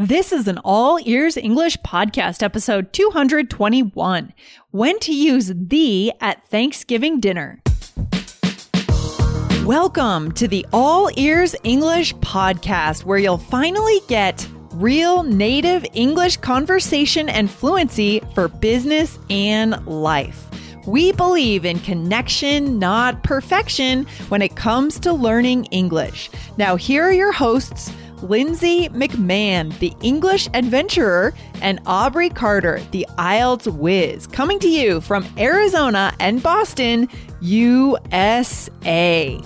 This is an all ears English podcast episode 221 When to Use the at Thanksgiving Dinner. Welcome to the All Ears English podcast, where you'll finally get real native English conversation and fluency for business and life. We believe in connection, not perfection, when it comes to learning English. Now, here are your hosts. Lindsay McMahon, the English adventurer, and Aubrey Carter, the IELTS whiz, coming to you from Arizona and Boston, USA.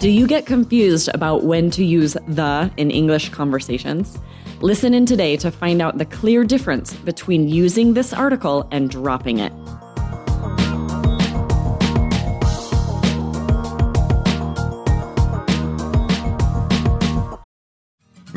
Do you get confused about when to use the in English conversations? Listen in today to find out the clear difference between using this article and dropping it.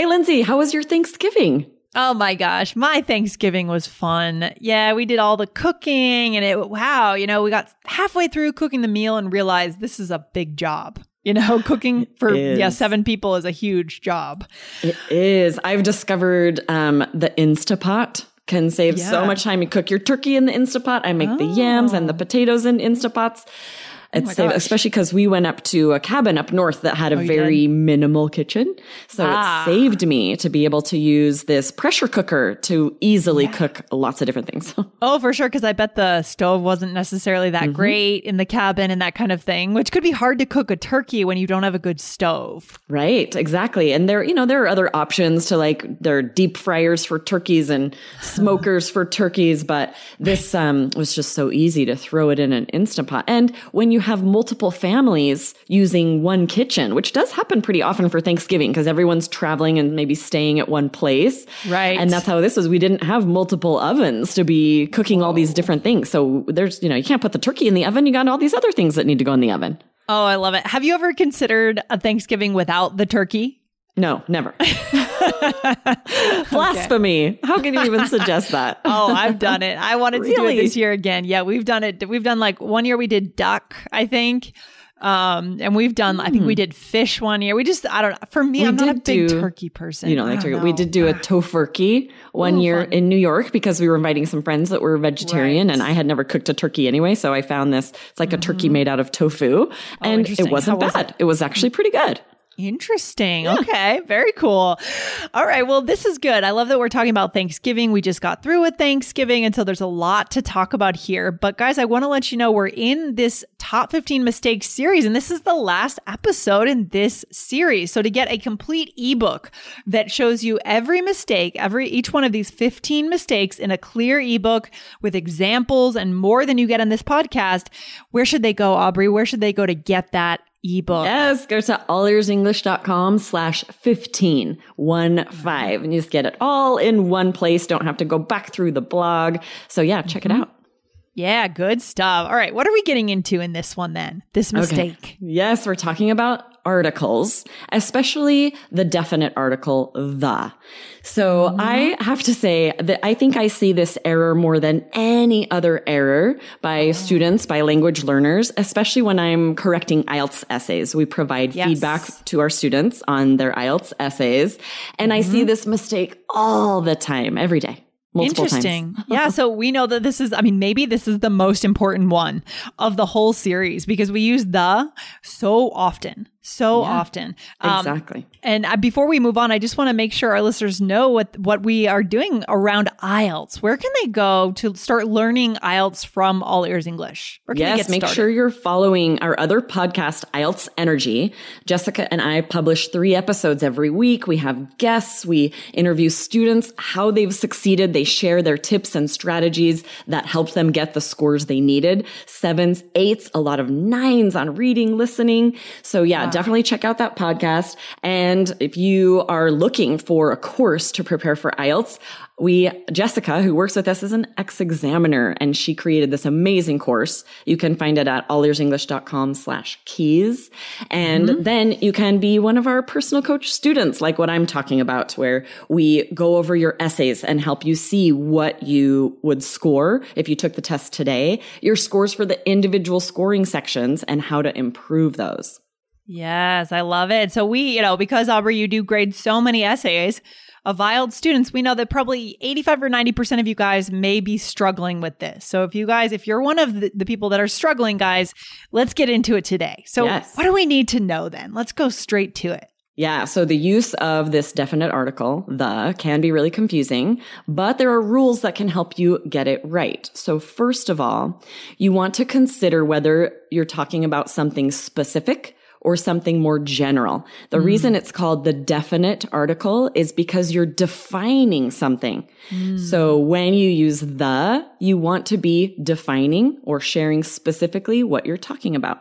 Hey, Lindsay, how was your Thanksgiving? Oh my gosh, my Thanksgiving was fun. Yeah, we did all the cooking and it, wow, you know, we got halfway through cooking the meal and realized this is a big job. You know, cooking for yeah, seven people is a huge job. It is. I've discovered um, the Instapot can save yeah. so much time. You cook your turkey in the Instapot. I make oh. the yams and the oh. potatoes in Instapots. It's oh especially because we went up to a cabin up north that had a oh, very minimal kitchen. So ah. it saved me to be able to use this pressure cooker to easily yeah. cook lots of different things. oh, for sure. Because I bet the stove wasn't necessarily that mm-hmm. great in the cabin and that kind of thing, which could be hard to cook a turkey when you don't have a good stove. Right. Exactly. And there, you know, there are other options to like, there are deep fryers for turkeys and smokers for turkeys, but this um, was just so easy to throw it in an Instant Pot. And when you you have multiple families using one kitchen, which does happen pretty often for Thanksgiving because everyone's traveling and maybe staying at one place. Right. And that's how this was. We didn't have multiple ovens to be cooking all these different things. So there's, you know, you can't put the turkey in the oven. You got all these other things that need to go in the oven. Oh, I love it. Have you ever considered a Thanksgiving without the turkey? No, never. Blasphemy. Okay. How can you even suggest that? oh, I've done it. I wanted really? to do it this year again. Yeah, we've done it. We've done like one year we did duck, I think. Um, and we've done, mm. I think we hmm. did fish one year. We just, I don't know. For me, we I'm not a big do, turkey person. You know, like turkey. Know. We did do a tofurkey one Ooh, year fun. in New York because we were inviting some friends that were vegetarian right. and I had never cooked a turkey anyway. So I found this, it's like mm-hmm. a turkey mm-hmm. made out of tofu oh, and it wasn't How bad. Was it? it was actually pretty good. Interesting. Yeah. Okay. Very cool. All right. Well, this is good. I love that we're talking about Thanksgiving. We just got through with Thanksgiving. And so there's a lot to talk about here. But guys, I want to let you know we're in this top 15 mistakes series, and this is the last episode in this series. So to get a complete ebook that shows you every mistake, every each one of these 15 mistakes in a clear ebook with examples and more than you get on this podcast, where should they go, Aubrey? Where should they go to get that ebook. Yes, go to allearsenglish.com slash 15, one five, and you just get it all in one place. Don't have to go back through the blog. So yeah, check it mm-hmm. out. Yeah, good stuff. All right, what are we getting into in this one then? This mistake. Okay. Yes, we're talking about articles, especially the definite article the. So mm-hmm. I have to say that I think I see this error more than any other error by oh. students, by language learners, especially when I'm correcting IELTS essays. We provide yes. feedback to our students on their IELTS essays. And mm-hmm. I see mm-hmm. this mistake all the time, every day. Interesting. yeah. So we know that this is, I mean, maybe this is the most important one of the whole series because we use the so often so yeah, often. Um, exactly. And before we move on, I just want to make sure our listeners know what what we are doing around IELTS. Where can they go to start learning IELTS from All Ears English? yes, make started? sure you're following our other podcast, IELTS Energy. Jessica and I publish three episodes every week. We have guests, we interview students, how they've succeeded. They share their tips and strategies that helped them get the scores they needed. Sevens, eights, a lot of nines on reading, listening. So yeah, definitely check out that podcast. And if you are looking for a course to prepare for IELTS, we, Jessica, who works with us is an ex-examiner, and she created this amazing course. You can find it at allearsenglish.com slash keys. And mm-hmm. then you can be one of our personal coach students, like what I'm talking about, where we go over your essays and help you see what you would score if you took the test today, your scores for the individual scoring sections and how to improve those. Yes, I love it. So we, you know, because Aubrey, you do grade so many essays, of IELTS students, we know that probably 85 or 90% of you guys may be struggling with this. So if you guys, if you're one of the, the people that are struggling, guys, let's get into it today. So yes. what do we need to know then? Let's go straight to it. Yeah, so the use of this definite article, the, can be really confusing, but there are rules that can help you get it right. So first of all, you want to consider whether you're talking about something specific or something more general. The mm. reason it's called the definite article is because you're defining something. Mm. So when you use the, you want to be defining or sharing specifically what you're talking about.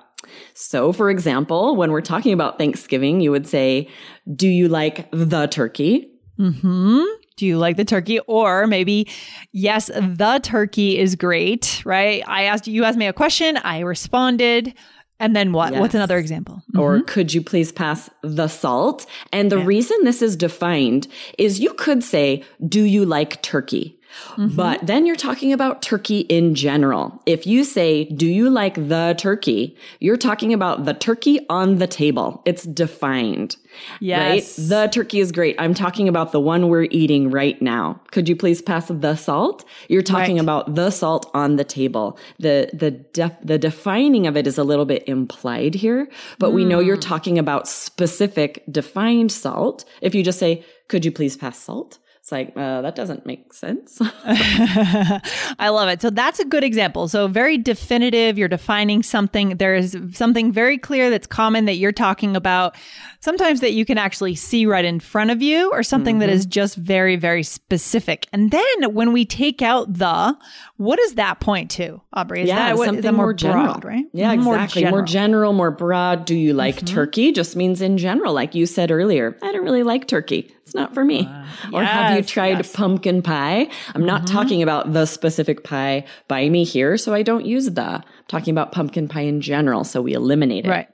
So, for example, when we're talking about Thanksgiving, you would say, Do you like the turkey? Hmm. Do you like the turkey? Or maybe, yes, the turkey is great, right? I asked you asked me a question, I responded. And then what? Yes. What's another example? Mm-hmm. Or could you please pass the salt? And the reason this is defined is you could say, do you like turkey? Mm-hmm. But then you're talking about turkey in general. If you say, do you like the turkey? You're talking about the turkey on the table. It's defined. Yes. Right? The turkey is great. I'm talking about the one we're eating right now. Could you please pass the salt? You're talking right. about the salt on the table. The, the, def, the defining of it is a little bit implied here, but mm. we know you're mm. talking about specific defined salt. If you just say, could you please pass salt? It's like, uh, that doesn't make sense. I love it. So that's a good example. So very definitive. You're defining something. There is something very clear that's common that you're talking about. Sometimes that you can actually see right in front of you or something mm-hmm. that is just very, very specific. And then when we take out the, what does that point to, Aubrey? Is yeah, that what, something more, more general, broad, right? Yeah, mm-hmm. exactly. More general. more general, more broad. Do you like mm-hmm. turkey? Just means in general, like you said earlier. I don't really like turkey. It's not for me. Uh, or yes, have you tried yes. pumpkin pie? I'm not mm-hmm. talking about the specific pie by me here, so I don't use the. I'm talking about pumpkin pie in general, so we eliminate it. Right.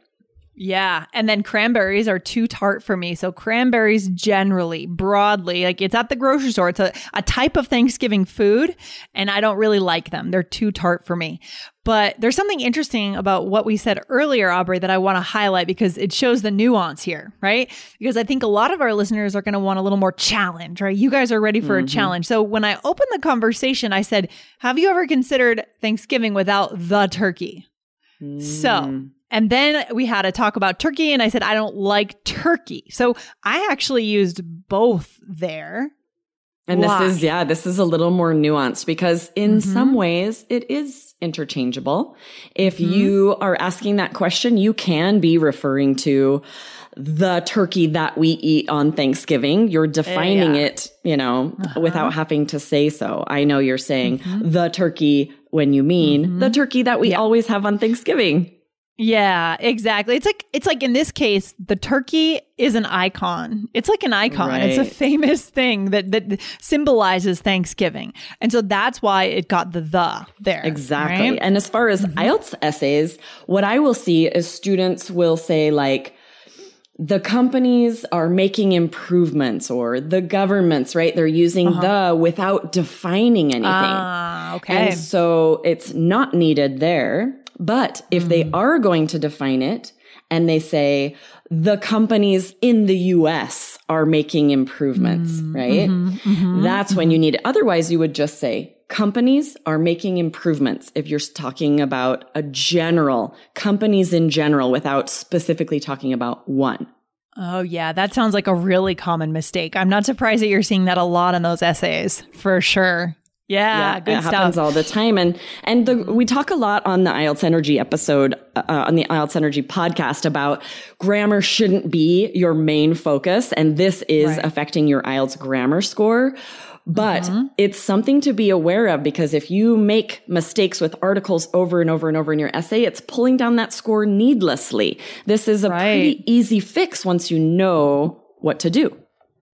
Yeah. And then cranberries are too tart for me. So cranberries generally, broadly, like it's at the grocery store. It's a, a type of Thanksgiving food and I don't really like them. They're too tart for me. But there's something interesting about what we said earlier, Aubrey, that I want to highlight because it shows the nuance here, right? Because I think a lot of our listeners are going to want a little more challenge, right? You guys are ready for mm-hmm. a challenge. So when I opened the conversation, I said, Have you ever considered Thanksgiving without the turkey? Mm. So and then we had a talk about turkey, and I said, I don't like turkey. So I actually used both there. And Why? this is, yeah, this is a little more nuanced because in mm-hmm. some ways it is interchangeable. If mm-hmm. you are asking that question, you can be referring to the turkey that we eat on Thanksgiving. You're defining yeah. it, you know, uh-huh. without having to say so. I know you're saying mm-hmm. the turkey when you mean mm-hmm. the turkey that we yeah. always have on Thanksgiving. Yeah, exactly. It's like it's like in this case, the turkey is an icon. It's like an icon. Right. It's a famous thing that that symbolizes Thanksgiving. And so that's why it got the the there. Exactly. Right? And as far as mm-hmm. IELTS essays, what I will see is students will say like the companies are making improvements or the governments, right? They're using uh-huh. the without defining anything. Ah, okay. And so it's not needed there. But if mm. they are going to define it and they say the companies in the US are making improvements, mm. right? Mm-hmm, mm-hmm, That's mm-hmm. when you need it. Otherwise, you would just say companies are making improvements. If you're talking about a general companies in general without specifically talking about one. Oh, yeah. That sounds like a really common mistake. I'm not surprised that you're seeing that a lot in those essays for sure. Yeah, good it stuff. happens all the time, and and the, we talk a lot on the IELTS Energy episode uh, on the IELTS Energy podcast about grammar shouldn't be your main focus, and this is Right. affecting your IELTS grammar score. But it's something to be aware of because if you make mistakes with articles over and over and over in your essay, it's pulling down that score needlessly. This is a Right. pretty easy fix once you know what to do.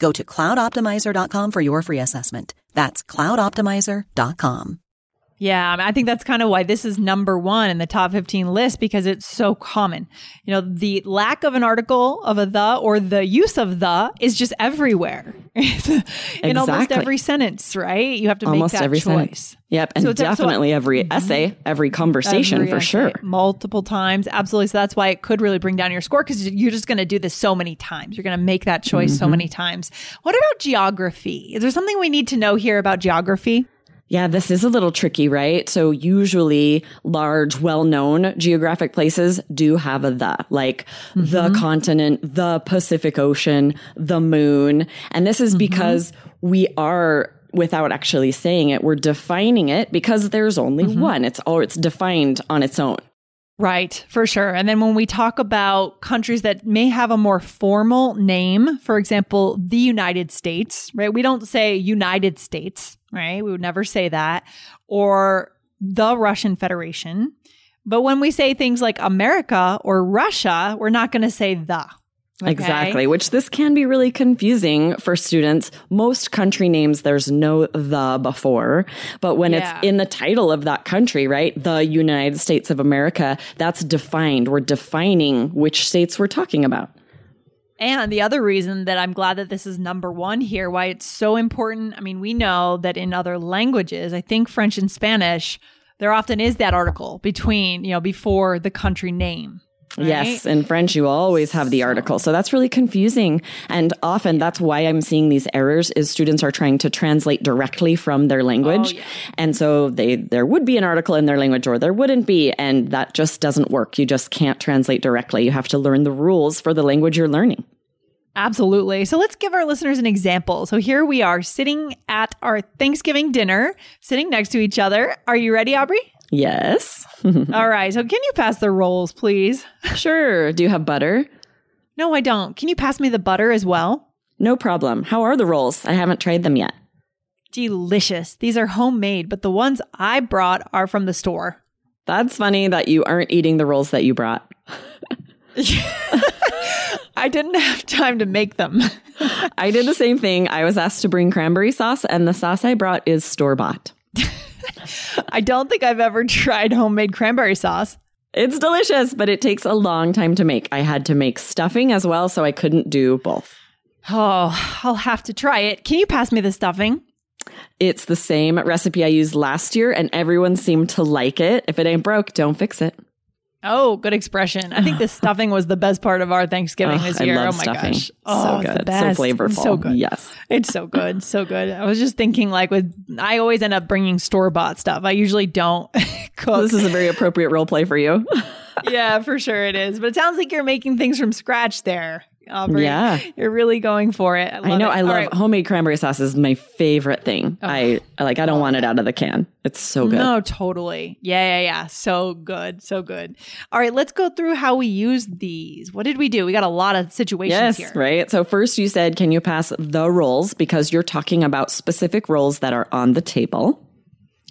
Go to cloudoptimizer.com for your free assessment. That's cloudoptimizer.com. Yeah, I, think that's kind of why this is number one in the top 15 list because it's so common. You know, the lack of an article of a the or the use of the is just everywhere in almost every sentence, right? You have to Almost make that every choice. sentence. Yep, and So so- definitely every essay, every conversation Every for essay, sure. multiple times. Absolutely. So that's why it could really bring down your score because you're just going to do this so many times. You're going to make that choice so Mm-hmm. many times. What about geography? Is there something we need to know here about geography? Yeah, this is a little tricky, right? So usually large, well-known geographic places do have a the, like the mm-hmm. continent, the Pacific Ocean, the moon. And this is mm-hmm. because we are without actually saying it, we're defining it because there's only mm-hmm. one. It's all it's defined on its own. Right, for sure. And then when we talk about countries that may have a more formal name, for example, the United States, right? We don't say United States, right? We would never say that. Or the Russian Federation. But when we say things like America or Russia, we're not going to say the. Okay? Exactly, which this can be really confusing for students. Most country names, there's no the before, but when Yeah. it's in the title of that country, right? The United States of America, that's defined. We're defining which states we're talking about. And the other reason that I'm glad that this is number one here, why it's so important. I mean, we know that in other languages, I think French and Spanish, there often is that article between, you know, before the country name. Right? Yes, in French, you always have the article. So that's really confusing. And often that's why I'm seeing these errors is students are trying to translate directly from their language. Oh, yeah. And so they, there would be an article in their language or there wouldn't be. And that just doesn't work. You just can't translate directly. You have to learn the rules for the language you're learning. Absolutely. So let's give our listeners an example. So here we are sitting at our Thanksgiving dinner, sitting next to each other. Are you ready, Aubrey? Yes. All right. So can you pass the rolls, please? sure. Do you have butter? No, I don't. Can you pass me the butter as well? No problem. How are the rolls? I haven't tried them yet. Delicious. These are homemade, but the ones I brought are from the store. That's funny that you aren't eating the rolls that you brought. I didn't have time to make them. I did the same thing. I was asked to bring cranberry sauce, and the sauce I brought is store bought. I don't think I've ever tried homemade cranberry sauce. It's delicious, but it takes a long time to make. I had to make stuffing as well, so I couldn't do both. Oh, I'll have to try it. Can you pass me the stuffing? It's the same recipe I used last year, and everyone seemed to like it. If it ain't broke, don't fix it. Oh, good expression. I think the stuffing was the best part of our Thanksgiving Ugh, this year. oh my stuffing. gosh. So Oh, the good. So flavorful. It's so good. Yes. It's so good. So good. I was just thinking like with I always end up bringing store bought stuff. I usually don't cook. This is a very appropriate role play for you. yeah, for sure it is. But it sounds like you're making things from scratch there. Aubrey. Yeah. You're really going for it. I, I know. it. I All love right. homemade cranberry sauce is my favorite thing. I I like. I don't want it out of the can. It's so good. No, totally. Yeah, yeah, yeah. So good. So good. All right, let's go through how we use these. What did we do? We got a lot of situations Yes, here. right. So first you said, can you pass the rolls because you're talking about specific rolls that are on the table.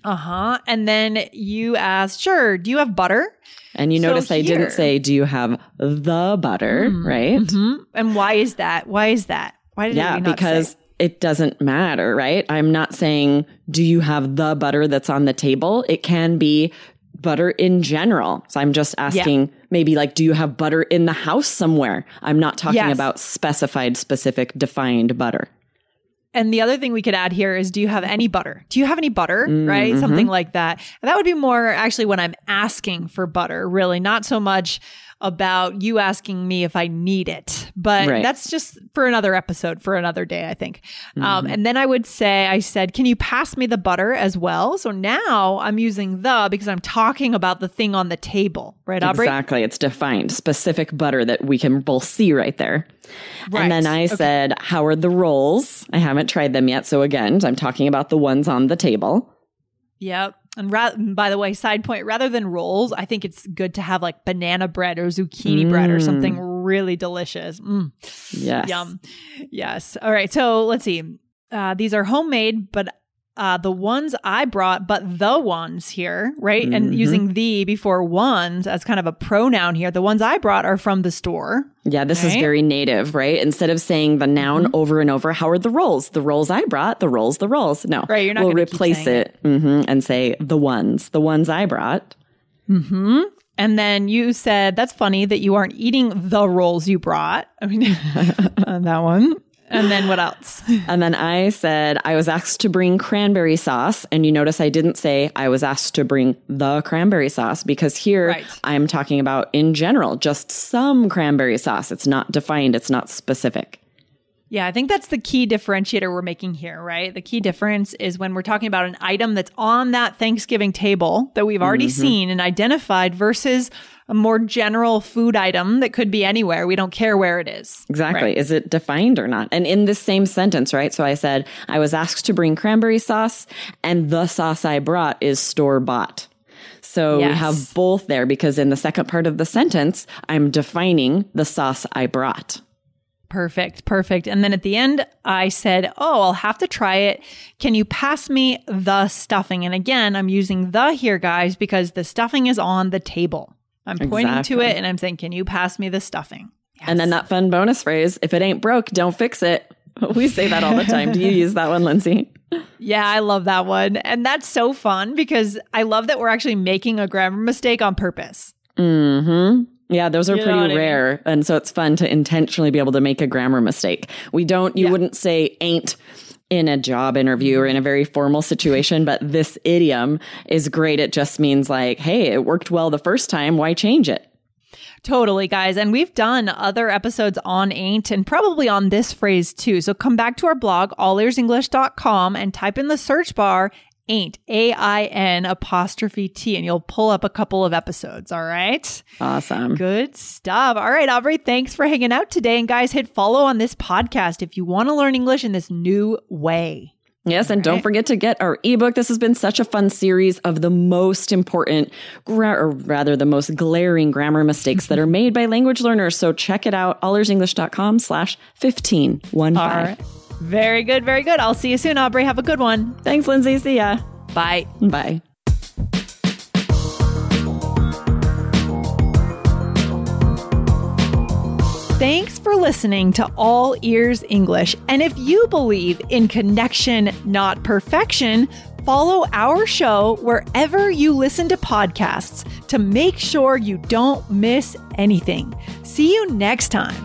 Uh huh. And then you asked, sure, do you have butter? And you So notice I here- didn't say, do you have the butter, right? hmm And why is that? Why is that? Why did Yeah, because say? it doesn't matter, right? I'm not saying, do you have the butter that's on the table? It can be butter in general. So I'm just asking maybe like, do you have butter in the house somewhere? I'm not talking Yes. about specified, specific, defined butter. And the other thing we could add here is do you have any butter? Do you have any butter? Mm, right? Something mm-hmm. like that. And that would be more actually when I'm asking for butter, really, not so much about you asking me if I need it. But Right. that's just for another episode, for another day, I think. Um, Mm-hmm. and then I would say, I said, can you pass me the butter as well? So now I'm using the because I'm talking about the thing on the table, right, Aubrey? Exactly. It's defined, specific butter that we can both see right there. And then Right. I said, how are the rolls? I haven't tried them yet. So again, I'm talking about the ones on the table. Yep. And ra- by the way, side point, rather than rolls, I think it's good to have like banana bread or zucchini bread or something really delicious. Mm, Yes. Yum. Yes. All right. So let's see. Uh, these are homemade, but uh, the ones I brought, but the ones here, right? And Mhm. using the before ones as kind of a pronoun here. The ones I brought are from the store. Yeah, this is very native, right? Instead of saying the noun Mm-hmm. over and over, how are the rolls? The rolls I brought, the rolls, the rolls. No, Right, you're not We'll replace saying it, hmm and say the ones, the ones I brought. hmm And then you said, that's funny that you aren't eating the rolls you brought. I mean, that one. And then what else? And then I said I was asked to bring cranberry sauce, and you notice I didn't say I was asked to bring the cranberry sauce because here Right. I'm talking about in general, just some cranberry sauce. It's not defined. It's not specific. Yeah, I think that's the key differentiator we're making here, right? The key difference is when we're talking about an item that's on that Thanksgiving table that we've already mm-hmm. seen and identified versus a more general food item that could be anywhere. We don't care where it is. Exactly. Right. Is it defined or not? And in this same sentence, right? So I said, I was asked to bring cranberry sauce, and the sauce I brought is store bought. So we have both there because in the second part of the sentence, I'm defining the sauce I brought. Perfect, perfect. And then at the end, I said, Oh, I'll have to try it. Can you pass me the stuffing? And again, I'm using the here, guys, because the stuffing is on the table. I'm pointing to it and I'm saying, Can you pass me the stuffing? And then that fun bonus phrase, if it ain't broke, don't fix it. We say that all the time. Do you use that one, Lindsay? Yeah, I love that one. And that's so fun because I love that we're actually making a grammar mistake on purpose. hmm Yeah, those are You know what I pretty mean? rare. And so it's fun to intentionally be able to make a grammar mistake. We don't, you Yeah. wouldn't say ain't in a job interview or in a very formal situation, but this idiom is great. It just means like, hey, it worked well the first time. Why change it? Totally, guys. And we've done other episodes on ain't and probably on this phrase too. So come back to our blog, allearsenglish.com, and type in the search bar ain't, A I N apostrophe T, and you'll pull up a couple of episodes. All right. Awesome. Good stuff. All right, Aubrey, thanks for hanging out today. And guys, hit follow on this podcast if you want to learn English in this new way. Yes, and don't forget to get our ebook. This has been such a fun series of the most important, gra- or rather, the most glaring grammar mistakes that are made by language learners. So check it out, allearsenglish.com slash 15. One All five. right. Very good. Very good. I'll see you soon, Aubrey. Have a good one. Thanks, Lindsay. See ya. Bye. Bye. Thanks for listening to All Ears English. And if you believe in connection, not perfection, follow our show wherever you listen to podcasts to make sure you don't miss anything. See you next time.